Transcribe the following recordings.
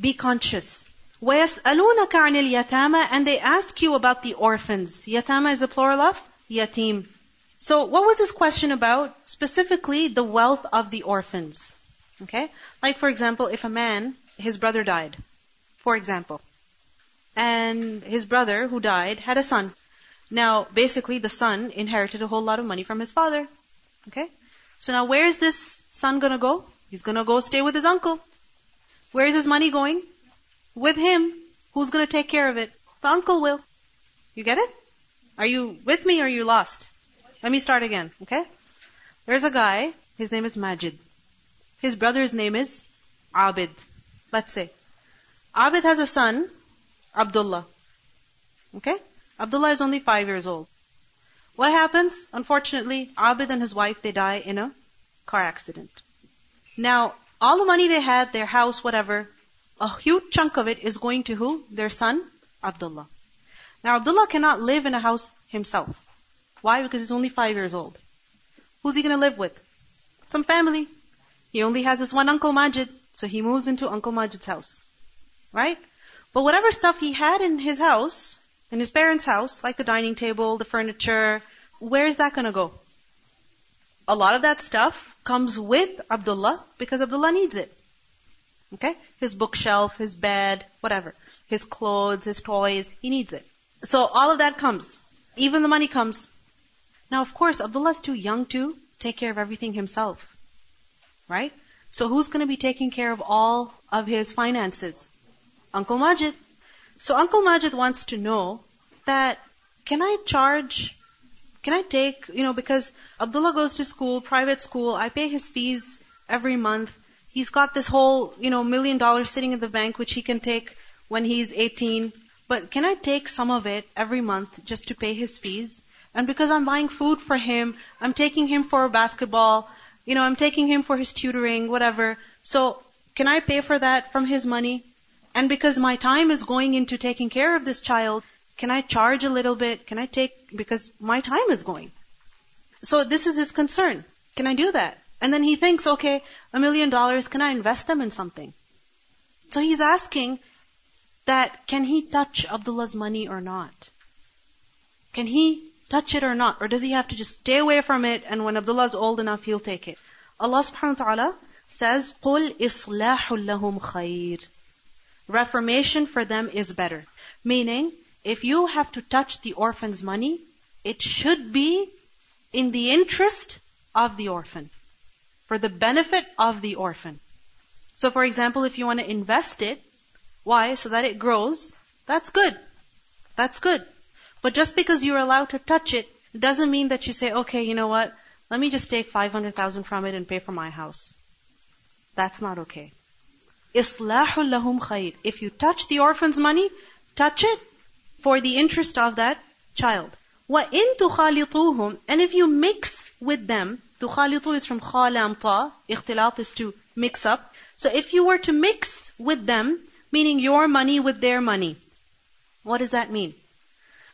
Be conscious. وَيَسْأَلُونَكَ عَنِ الْيَتَامَى And they ask you about the orphans. Yatama is a plural of yatim. So what was this question about? Specifically, the wealth of the orphans. Okay? Like for example, if a man, his brother died, for example, and his brother who died had a son. Now, basically, the son inherited a whole lot of money from his father. Okay? So now where is this son gonna go? He's gonna go stay with his uncle. Where is his money going? With him. Who's gonna take care of it? The uncle will. You get it? Are you with me or are you lost? Let me start again, okay? There's a guy, his name is Majid. His brother's name is Abid. Let's say. Abid has a son, Abdullah. Okay? Abdullah is only five years old. What happens? Unfortunately, Abid and his wife, they die in a car accident. Now, all the money they had, their house, whatever, a huge chunk of it is going to who? Their son, Abdullah. Now, Abdullah cannot live in a house himself. Why? Because he's only five years old. Who's he to live with? Some family. He only has this one Uncle Majid, so he moves into Uncle Majid's house. Right? But whatever stuff he had in his house, in his parents' house, like the dining table, the furniture, where is that to go? A lot of that stuff comes with Abdullah because Abdullah needs it. Okay? His bookshelf, his bed, whatever. His clothes, his toys, he needs it. So all of that comes. Even the money comes. Now of course, Abdullah's too young to take care of everything himself. Right? So who's going to be taking care of all of his finances? Uncle Majid. So Uncle Majid wants to know that can I charge, can I take, you know, because Abdullah goes to school, private school, I pay his fees every month. He's got this whole, you know, million dollars sitting in the bank which he can take when he's 18. But can I take some of it every month just to pay his fees? And because I'm buying food for him, I'm taking him for basketball, you know, I'm taking him for his tutoring, whatever. So, can I pay for that from his money? And because my time is going into taking care of this child, can I charge a little bit? Can I take, because my time is going. So this is his concern. Can I do that? And then he thinks, okay, a million dollars, can I invest them in something? So he's asking that, can he touch Abdullah's money or not? Can he touch it or not? Or does he have to just stay away from it and when Abdullah's old enough, he'll take it? Allah subhanahu wa ta'ala says, قُلْ إِصْلَاحُ لَهُمْ خَيْرٌ reformation for them is better. Meaning, if you have to touch the orphan's money, it should be in the interest of the orphan. For the benefit of the orphan. So for example, if you want to invest it, why? So that it grows, that's good. That's good. But just because you're allowed to touch it, doesn't mean that you say, okay, you know what? Let me just take 500,000 from it and pay for my house. That's not okay. Islahul lahum khayr. If you touch the orphan's money, touch it for the interest of that child. وَإِن تُخَالِطُوهُمْ And if you mix with them, تُخَالِطُو is from خَالَمْطَى اختلاط is to mix up. So if you were to mix with them, meaning your money with their money, what does that mean?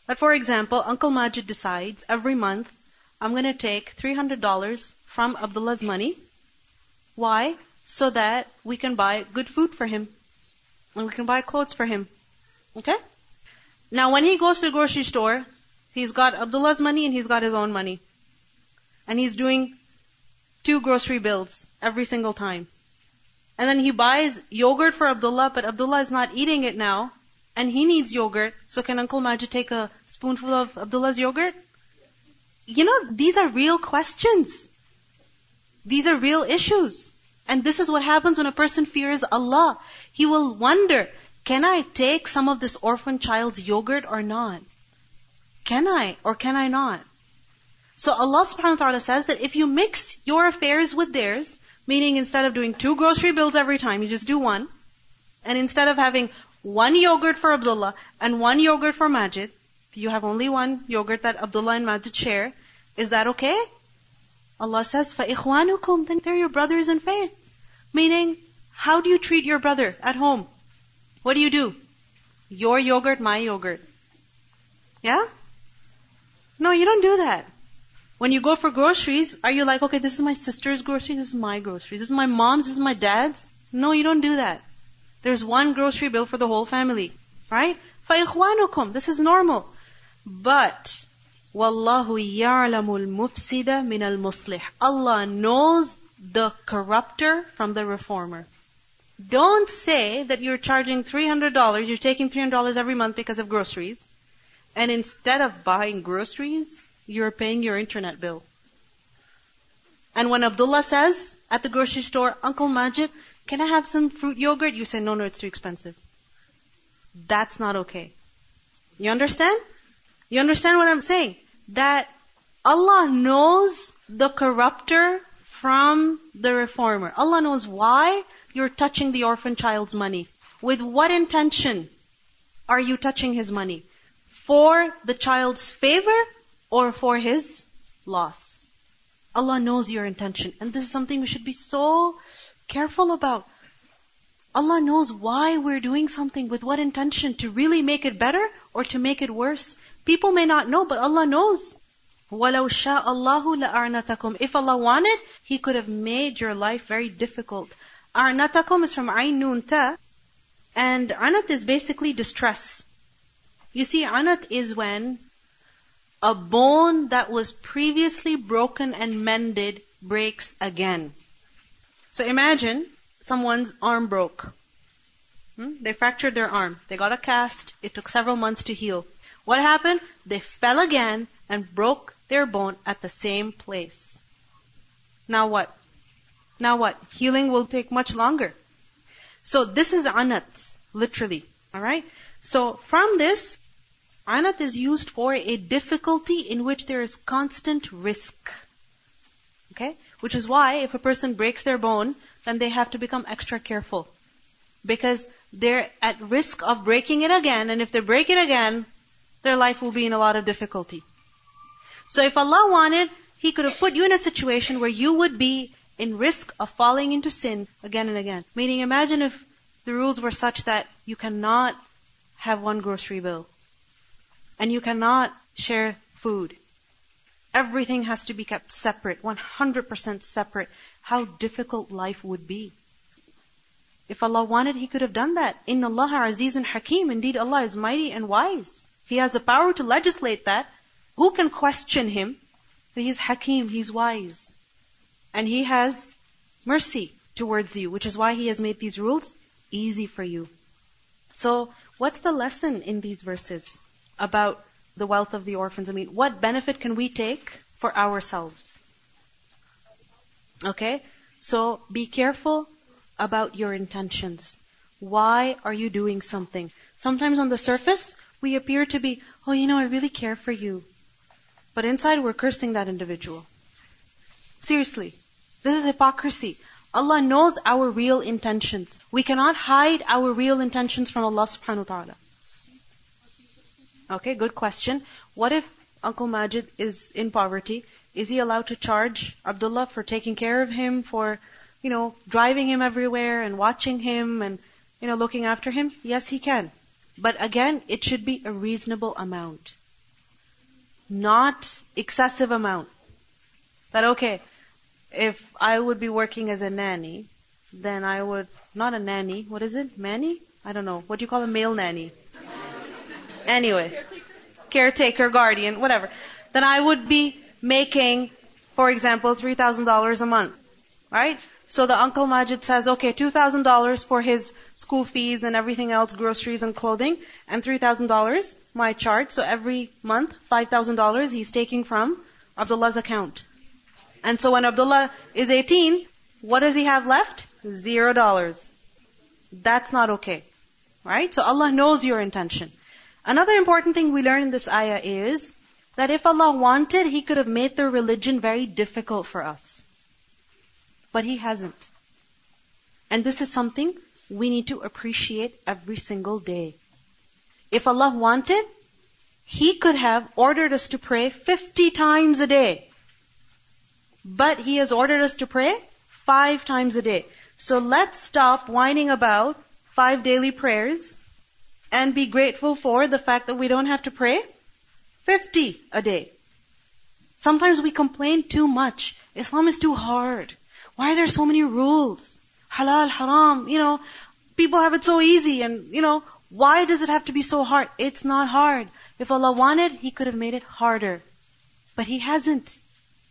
That for example, Uncle Majid decides every month, I'm going to take $300 from Abdullah's money. Why? so that we can buy good food for him. And we can buy clothes for him. Okay? Now when he goes to the grocery store, he's got Abdullah's money and he's got his own money. And he's doing two grocery bills every single time. And then he buys yogurt for Abdullah, but Abdullah is not eating it now. And he needs yogurt. So can Uncle Majid take a spoonful of Abdullah's yogurt? You know, these are real questions. These are real issues. And this is what happens when a person fears Allah. He will wonder, can I take some of this orphan child's yogurt or not? Can I or can I not? So Allah subhanahu wa ta'ala says that if you mix your affairs with theirs, meaning instead of doing two grocery bills every time, you just do one, and instead of having one yogurt for Abdullah and one yogurt for Majid, you have only one yogurt that Abdullah and Majid share, is that okay? Allah says, فَإِخْوَانُكُمْ Then they're your brothers in faith. Meaning, how do you treat your brother at home? What do you do? Your yogurt, my yogurt. Yeah? No, you don't do that. When you go for groceries, are you like, okay, this is my sister's grocery, this is my grocery, this is my mom's, this is my dad's? No, you don't do that. There's one grocery bill for the whole family. Right? فَإِخْوَانُكُمْ This is normal. But, وَاللَّهُ يَعْلَمُ الْمُفْسِدَ مِنَ الْمُصْلِحِ Allah knows the corrupter from the reformer. Don't say that you're charging $300, you're taking $300 every month because of groceries, and instead of buying groceries, you're paying your internet bill. And when Abdullah says at the grocery store, Uncle Majid, can I have some fruit yogurt? You say, no, no, it's too expensive. That's not okay. You understand? You understand what I'm saying? That Allah knows the corrupter from the reformer. Allah knows why you're touching the orphan child's money. With what intention are you touching his money? For the child's favor or for his loss? Allah knows your intention. And this is something we should be so careful about. Allah knows why we're doing something, with what intention, to really make it better or to make it worse. People may not know, but Allah knows. وَلَوْ شَاءَ اللَّهُ لَأَعْنَتَكُمْ If Allah wanted, He could have made your life very difficult. Arnatakum is from Ain Nun Ta, and anat is basically distress. You see, anat is when a bone that was previously broken and mended breaks again. So imagine someone's arm broke. Hmm? They fractured their arm. They got a cast. It took several months to heal. What happened? They fell again and broke their bone at the same place. Now what? Now what? Healing will take much longer. So this is anat, literally. Alright? So from this, anat is used for a difficulty in which there is constant risk. Okay? Which is why if a person breaks their bone, then they have to become extra careful. Because they're at risk of breaking it again, and if they break it again, their life will be in a lot of difficulty. So if Allah wanted, He could have put you in a situation where you would be in risk of falling into sin again and again. Meaning, imagine if the rules were such that you cannot have one grocery bill. And you cannot share food. Everything has to be kept separate, 100% separate. How difficult life would be. If Allah wanted, He could have done that. Inna Allah azizun hakim. Indeed, Allah is mighty and wise. He has the power to legislate that. Who can question Him? He's hakim, He's wise. And He has mercy towards you, which is why He has made these rules easy for you. So, what's the lesson in these verses about the wealth of the orphans? I mean, what benefit can we take for ourselves? Okay? So be careful about your intentions. Why are you doing something? Sometimes on the surface, we appear to be, oh, you know, I really care for you. But inside, we're cursing that individual. Seriously. This is hypocrisy. Allah knows our real intentions. We cannot hide our real intentions from Allah subhanahu wa ta'ala. Okay, good question. What if Uncle Majid is in poverty? Is he allowed to charge Abdullah for taking care of him, for, you know, driving him everywhere and watching him and, you know, looking after him? Yes, he can. But again, it should be a reasonable amount. Not excessive amount. That okay, if I would be working as a nanny, then I would, not a nanny, what is it? Manny? I don't know. What do you call a male nanny? Anyway, caretaker, guardian, whatever. Then I would be making, for example, $3,000 a month. Right? So the Uncle Majid says, okay, $2,000 for his school fees and everything else, groceries and clothing, and $3,000, my charge. So every month, $5,000 he's taking from Abdullah's account. And so when Abdullah is 18, what does he have left? Zero dollars. That's not okay. Right? So Allah knows your intention. Another important thing we learn in this ayah is that if Allah wanted, He could have made the religion very difficult for us. But He hasn't. And this is something we need to appreciate every single day. If Allah wanted, He could have ordered us to pray 50 times a day. But He has ordered us to pray five times a day. So let's stop whining about five daily prayers and be grateful for the fact that we don't have to pray 50 a day. Sometimes we complain too much. Islam is too hard. Why are there so many rules? Halal, haram, you know, people have it so easy and, you know, why does it have to be so hard? It's not hard. If Allah wanted, He could have made it harder. But He hasn't.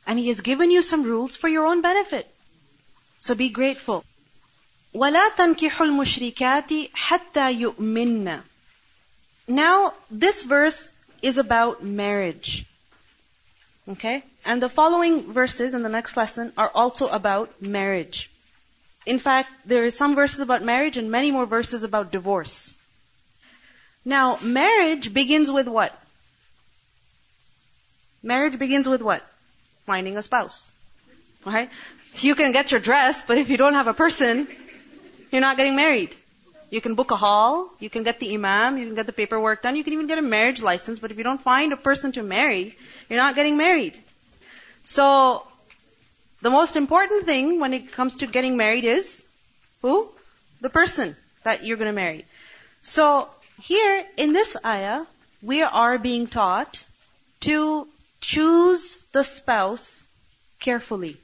And He has given you some rules for your own benefit. So be grateful. وَلَا تَنْكِحُ الْمُشْرِكَاتِ حَتَّى يُؤْمِنَّ Now, this verse is about marriage. Okay? And the following verses in the next lesson are also about marriage. In fact, there are some verses about marriage and many more verses about divorce. Now, marriage begins with what? Marriage begins with what? Finding a spouse. Right? You can get your dress, but if you don't have a person, you're not getting married. You can book a hall, you can get the imam, you can get the paperwork done, you can even get a marriage license, but if you don't find a person to marry, you're not getting married. So, the most important thing when it comes to getting married is who? The person that you're going to marry. So, here in this ayah, we are being taught to choose the spouse carefully.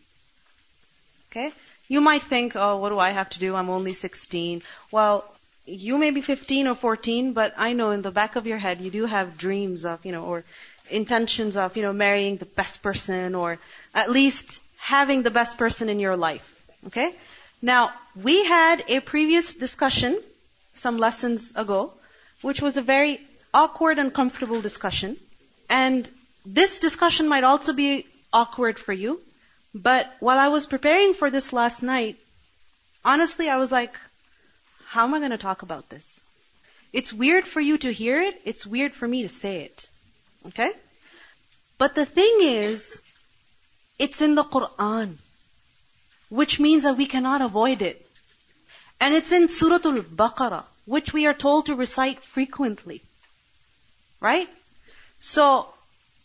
Okay? You might think, oh, what do I have to do? I'm only 16. Well, you may be 15 or 14, but I know in the back of your head you do have dreams of, you know, or intentions of, you know, marrying the best person or at least having the best person in your life. Okay? Now, we had a previous discussion some lessons ago, which was a very awkward and comfortable discussion. And this discussion might also be awkward for you. But while I was preparing for this last night, honestly, I was like, how am I going to talk about this? It's weird for you to hear it. It's weird for me to say it. Okay? But the thing is, it's in the Quran, which means that we cannot avoid it. And it's in Surah Al-Baqarah, which we are told to recite frequently. Right? So,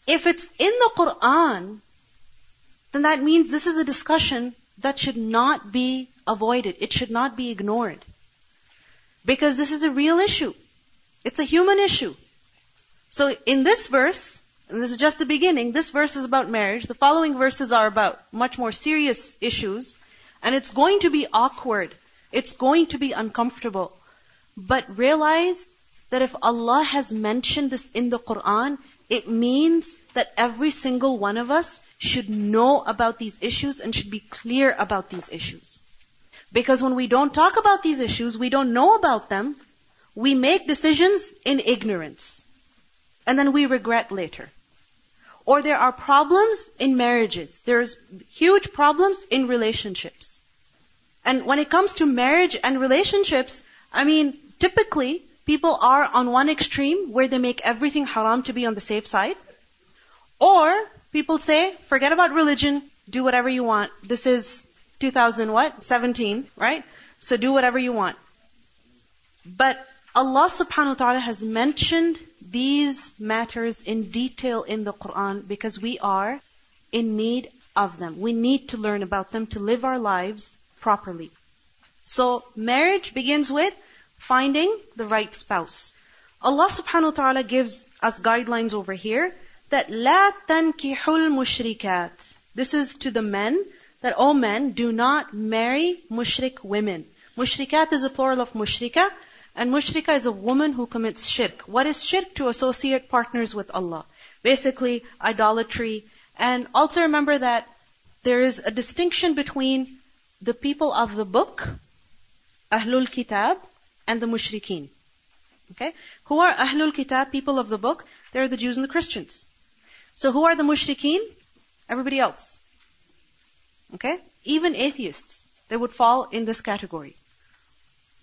if it's in the Quran, then that means this is a discussion that should not be avoided. It should not be ignored. Because this is a real issue. It's a human issue. So in this verse, and this is just the beginning, this verse is about marriage. The following verses are about much more serious issues. And it's going to be awkward. It's going to be uncomfortable. But realize that if Allah has mentioned this in the Quran, it means that every single one of us should know about these issues and should be clear about these issues. Because when we don't talk about these issues, we don't know about them, we make decisions in ignorance. And then we regret later. Or there are problems in marriages. There's huge problems in relationships. And when it comes to marriage and relationships, I mean, typically, people are on one extreme where they make everything haram to be on the safe side. Or people say, forget about religion, do whatever you want. This is 2000 what? 17, right? So do whatever you want. But Allah subhanahu wa ta'ala has mentioned these matters in detail in the Quran because we are in need of them. We need to learn about them to live our lives properly. So marriage begins with finding the right spouse. Allah subhanahu wa ta'ala gives us guidelines over here that la tankihul mushrikat. This is to the men that all men do not marry mushrik women. Mushrikat is a plural of mushrika, and mushrika is a woman who commits shirk. What is shirk? To associate partners with Allah. Basically, idolatry. And also remember that there is a distinction between the people of the book, Ahlul Kitab, and the mushrikeen. Okay? Who are Ahlul Kitab, people of the book? They're the Jews and the Christians. So who are the mushrikeen? Everybody else. Okay? Even atheists, they would fall in this category.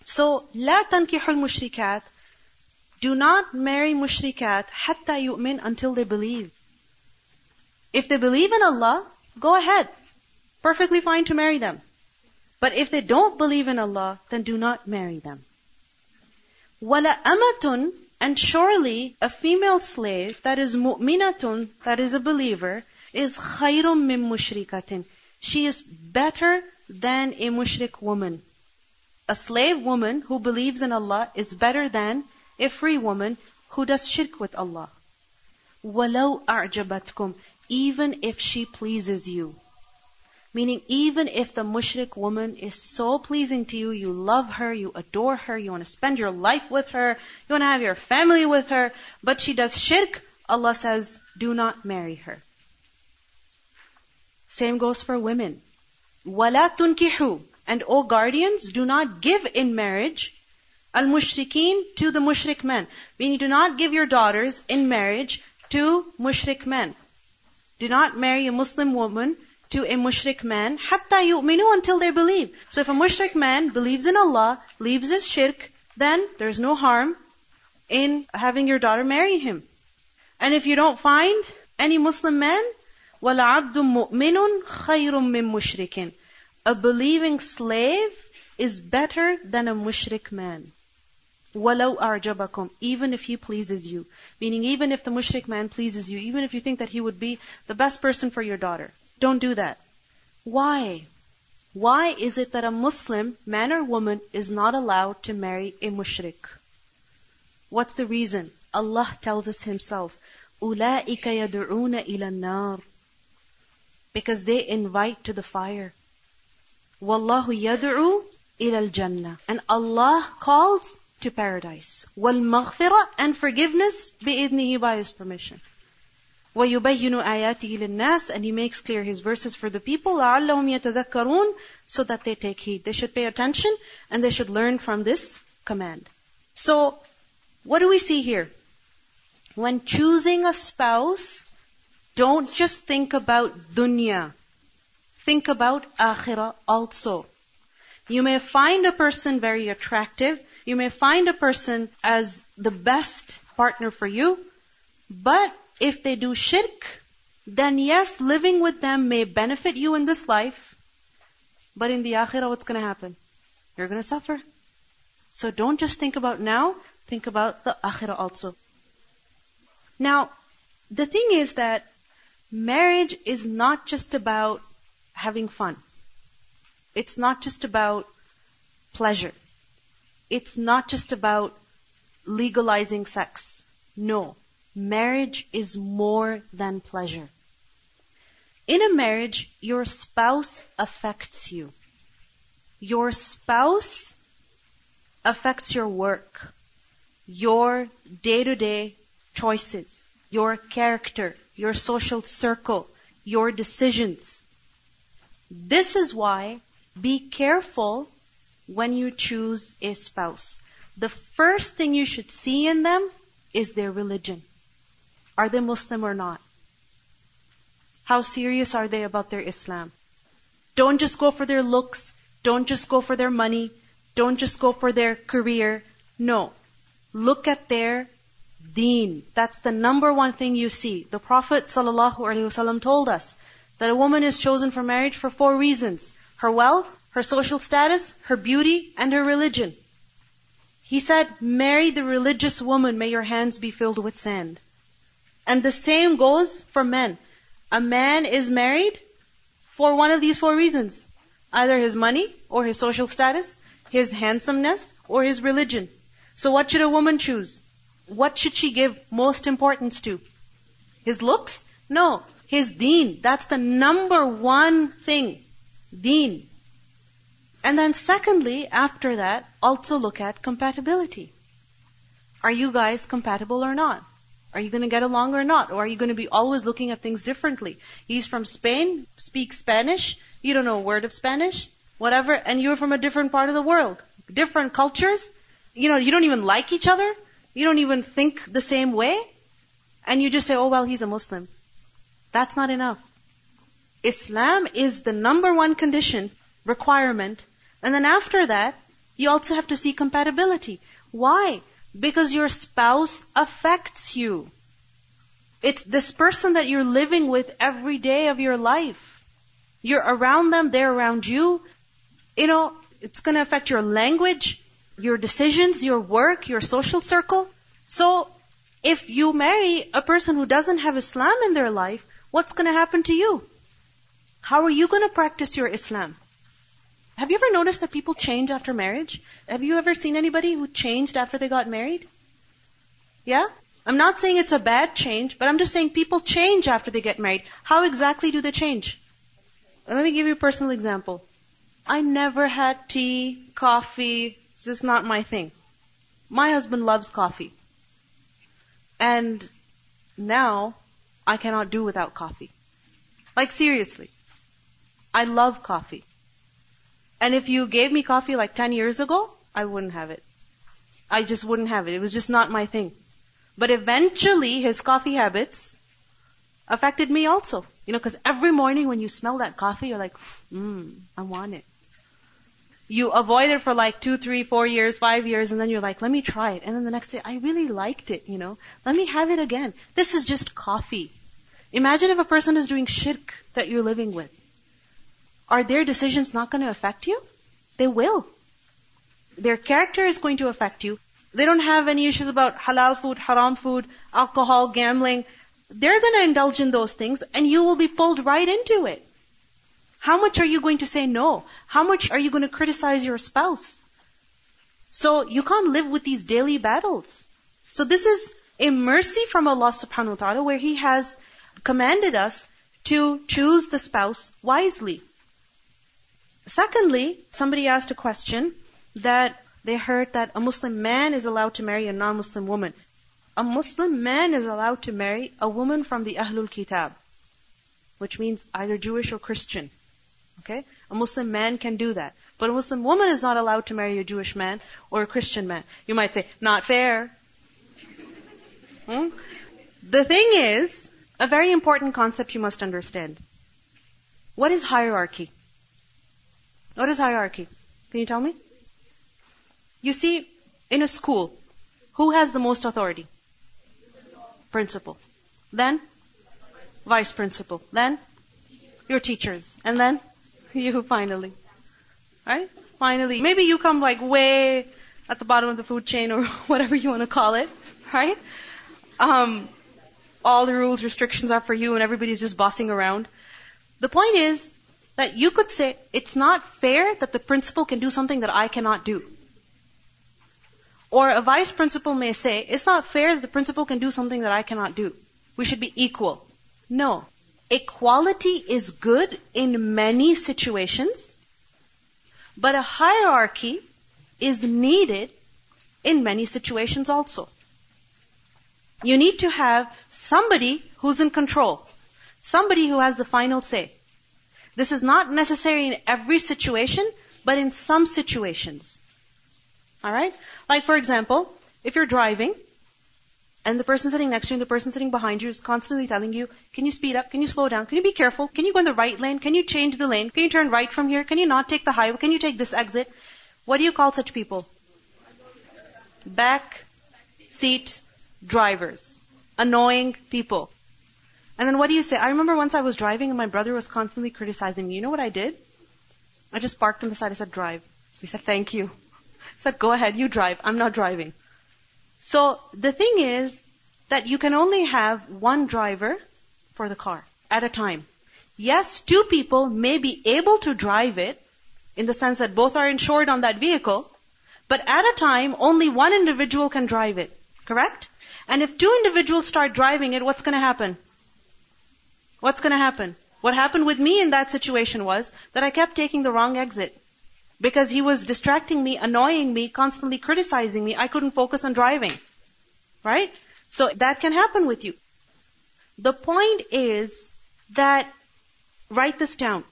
So, لا تنكحوا المشركات Do not marry mushrikat hatta yu'min until they believe. If they believe in Allah, go ahead. Perfectly fine to marry them. But if they don't believe in Allah, then do not marry them. وَلَا أَمَةٌ And surely a female slave that is mu'minatun, that is a believer, is خَيْرٌ مِّن مُشْرِكَةٍ She is better than a mushrik woman. A slave woman who believes in Allah is better than a free woman who does shirk with Allah. وَلَوْ أَعْجَبَتْكُمْ Even if she pleases you. Meaning, even if the mushrik woman is so pleasing to you, you love her, you adore her, you want to spend your life with her, you want to have your family with her, but she does shirk, Allah says, do not marry her. Same goes for women. وَلَا تُنْكِحُوا And O guardians, do not give in marriage al-mushrikeen to the mushrik men. Meaning do not give your daughters in marriage to mushrik men. Do not marry a Muslim woman to a mushrik man, hatta yu'minu until they believe. So if a mushrik man believes in Allah, leaves his shirk, then there's no harm in having your daughter marry him. And if you don't find any Muslim man, وَالْعَبْدُ مُؤْمِنٌ خَيْرٌ مِّن مُشْرِكٍ A believing slave is better than a mushrik man. وَلَوْ أَعْجَبَكُمْ Even if he pleases you. Meaning even if the mushrik man pleases you, even if you think that he would be the best person for your daughter. Don't do that. Why? Why is it that a Muslim, man or woman, is not allowed to marry a mushrik? What's the reason? Allah tells us Himself, أُولَٰئِكَ يَدْعُونَ إِلَى النَّارِ Because they invite to the fire. وَاللَّهُ يَدْعُو إِلَى الْجَنَّةِ And Allah calls to paradise. وَالْمَغْفِرَةِ And forgiveness بِإِذْنِهِ by His permission. وَيُبَيِّنُ آيَاتِهِ لِلنَّاسِ And He makes clear His verses for the people لَعَلَّهُمْ يَتَذَكَّرُونَ So that they take heed. They should pay attention and they should learn from this command. So, what do we see here? When choosing a spouse, don't just think about dunya. Think about akhirah also. You may find a person very attractive. You may find a person as the best partner for you. But if they do shirk, then yes, living with them may benefit you in this life, but in the akhirah, what's going to happen? You're going to suffer. So don't just think about now, think about the akhirah also. Now, the thing is that marriage is not just about having fun. It's not just about pleasure. It's not just about legalizing sex. No. Marriage is more than pleasure. In a marriage, your spouse affects you. Your spouse affects your work, your day to day choices, your character, your social circle, your decisions. This is why be careful when you choose a spouse. The first thing you should see in them is their religion. Are they Muslim or not? How serious are they about their Islam? Don't just go for their looks. Don't just go for their money. Don't just go for their career. No. Look at their deen. That's the number one thing you see. The Prophet ﷺ told us that a woman is chosen for marriage for four reasons. Her wealth, her social status, her beauty, and her religion. He said, marry the religious woman, may your hands be filled with sand. And the same goes for men. A man is married for one of these four reasons. Either his money or his social status, his handsomeness or his religion. So what should a woman choose? What should she give most importance to? His looks? No. His deen. That's the number one thing. Deen. And then secondly, after that, also look at compatibility. Are you guys compatible or not? Are you going to get along or not? Or are you going to be always looking at things differently? He's from Spain, speaks Spanish, you don't know a word of Spanish, whatever, and you're from a different part of the world. Different cultures. You know, you don't even like each other. You don't even think the same way. And you just say, oh well, he's a Muslim. That's not enough. Islam is the number one condition, requirement. And then after that, you also have to see compatibility. Why? Because your spouse affects you. It's this person that you're living with every day of your life. You're around them, they're around you. You know, it's going to affect your language, your decisions, your work, your social circle. So, if you marry a person who doesn't have Islam in their life, what's going to happen to you? How are you going to practice your Islam? Have you ever noticed that people change after marriage? Have you ever seen anybody who changed after they got married? Yeah? I'm not saying it's a bad change, but I'm just saying people change after they get married. How exactly do they change? Let me give you a personal example. I never had tea, coffee. It's just not my thing. My husband loves coffee. And now I cannot do without coffee. Like seriously. I love coffee. And if you gave me coffee like 10 years ago, I wouldn't have it. I just wouldn't have it. It was just not my thing. But eventually his coffee habits affected me also. You know, because every morning when you smell that coffee, you're like, mmm, I want it. You avoid it for like two, three, four years, five years, and then you're like, let me try it. And then the next day, I really liked it, you know. Let me have it again. This is just coffee. Imagine if a person is doing shirk that you're living with. Are their decisions not going to affect you? They will. Their character is going to affect you. They don't have any issues about halal food, haram food, alcohol, gambling. They're going to indulge in those things and you will be pulled right into it. How much are you going to say no? How much are you going to criticize your spouse? So you can't live with these daily battles. So this is a mercy from Allah subhanahu wa ta'ala where He has commanded us to choose the spouse wisely. Secondly, somebody asked a question that they heard that a Muslim man is allowed to marry a non-Muslim woman a Muslim man is allowed to marry a woman from the Ahlul Kitab, which means either Jewish or Christian. Okay? A Muslim man can do that. But a Muslim woman is not allowed to marry a Jewish man or a Christian man. You might say, not fair. Hmm? The thing is, a very important concept you must understand. What is hierarchy? What is hierarchy? Can you tell me? You see, in a school, who has the most authority? principal. Then, vice principal. Then, your teachers. And then, you finally. Right? Finally. Maybe you come like way at the bottom of the food chain or whatever you want to call it. Right? Um, all the rules, restrictions are for you and everybody's just bossing around. The point is that you could say, it's not fair that the principal can do something that I cannot do. Or a vice principal may say, it's not fair that the principal can do something that I cannot do. We should be equal. No. Equality is good in many situations, but a hierarchy is needed in many situations also. You need to have somebody who's in control. Somebody who has the final say. This is not necessary in every situation, but in some situations. Alright? Like for example, if you're driving, and the person sitting next to you and the person sitting behind you is constantly telling you, can you speed up? Can you slow down? Can you be careful? Can you go in the right lane? Can you change the lane? Can you turn right from here? Can you not take the highway? Can you take this exit? What do you call such people? Back seat drivers. Annoying people. And then what do you say? I remember once I was driving and my brother was constantly criticizing me. You know what I did? I just parked on the side. I said, drive. He said, thank you I said, go ahead, you drive. I'm not driving. So the thing is that you can only have one driver for the car at a time. Yes, two people may be able to drive it in the sense that both are insured on that vehicle, but at a time, only one individual can drive it. Correct? And if two individuals start driving it, what's going to happen? What's going to happen? What happened with me in that situation was that I kept taking the wrong exit because he was distracting me, annoying me, constantly criticizing me. I couldn't focus on driving. Right? So that can happen with you. The point is that, write this down.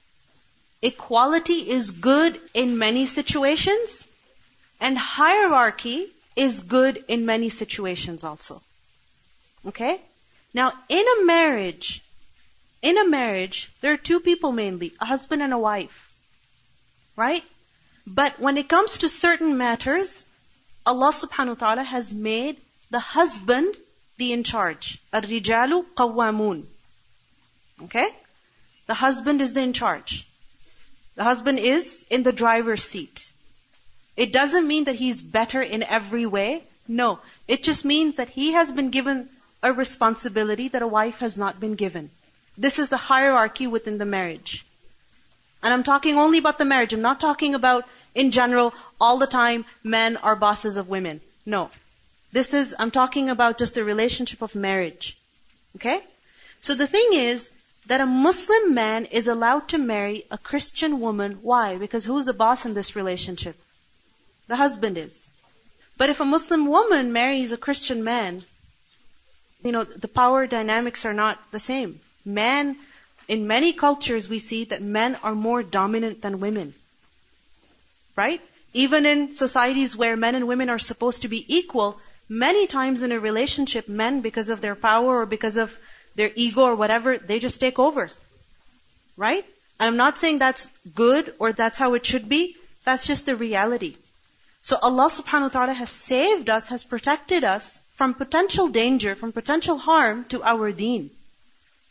Equality is good in many situations, and hierarchy is good in many situations also. Okay? Now, in a marriage, in a marriage, there are two people mainly, a husband and a wife. Right? But when it comes to certain matters, Allah subhanahu wa ta'ala has made the husband the in charge. Ar-rijalu. Okay? The husband is the in charge. The husband is in the driver's seat. It doesn't mean that he's better in every way. No. It just means that he has been given a responsibility that a wife has not been given. This is the hierarchy within the marriage. And I'm talking only about the marriage. I'm not talking about, in general, all the time, men are bosses of women. No. This is, I'm talking about just the relationship of marriage. Okay? So the thing is that a Muslim man is allowed to marry a Christian woman. Why? Because who's the boss in this relationship? The husband is. But if a Muslim woman marries a Christian man, you know, the power dynamics are not the same. Man, in many cultures we see that men are more dominant than women. Right? Even in societies where men and women are supposed to be equal, many times in a relationship, men, because of their power or because of their ego or whatever, they just take over. Right? And I'm not saying that's good or that's how it should be. That's just the reality. So Allah subhanahu wa ta'ala has saved us, has protected us from potential danger, from potential harm to our deen.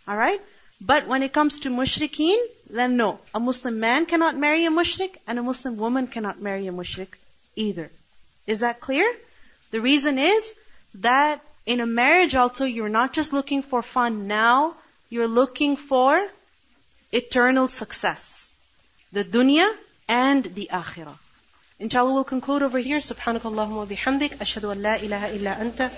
Alright? But when it comes to mushrikeen, then no. A Muslim man cannot marry a mushrik and a Muslim woman cannot marry a mushrik either. Is that clear? The reason is that in a marriage also you're not just looking for fun now, you're looking for eternal success. The dunya and the akhirah. Inshallah we'll conclude over here. سبحانك اللهم وبحمدك أشهد أن لا إله إلا أنت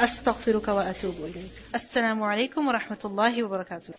أستغفرك وأتوب إليك. السلام عليكم ورحمة الله وبركاته.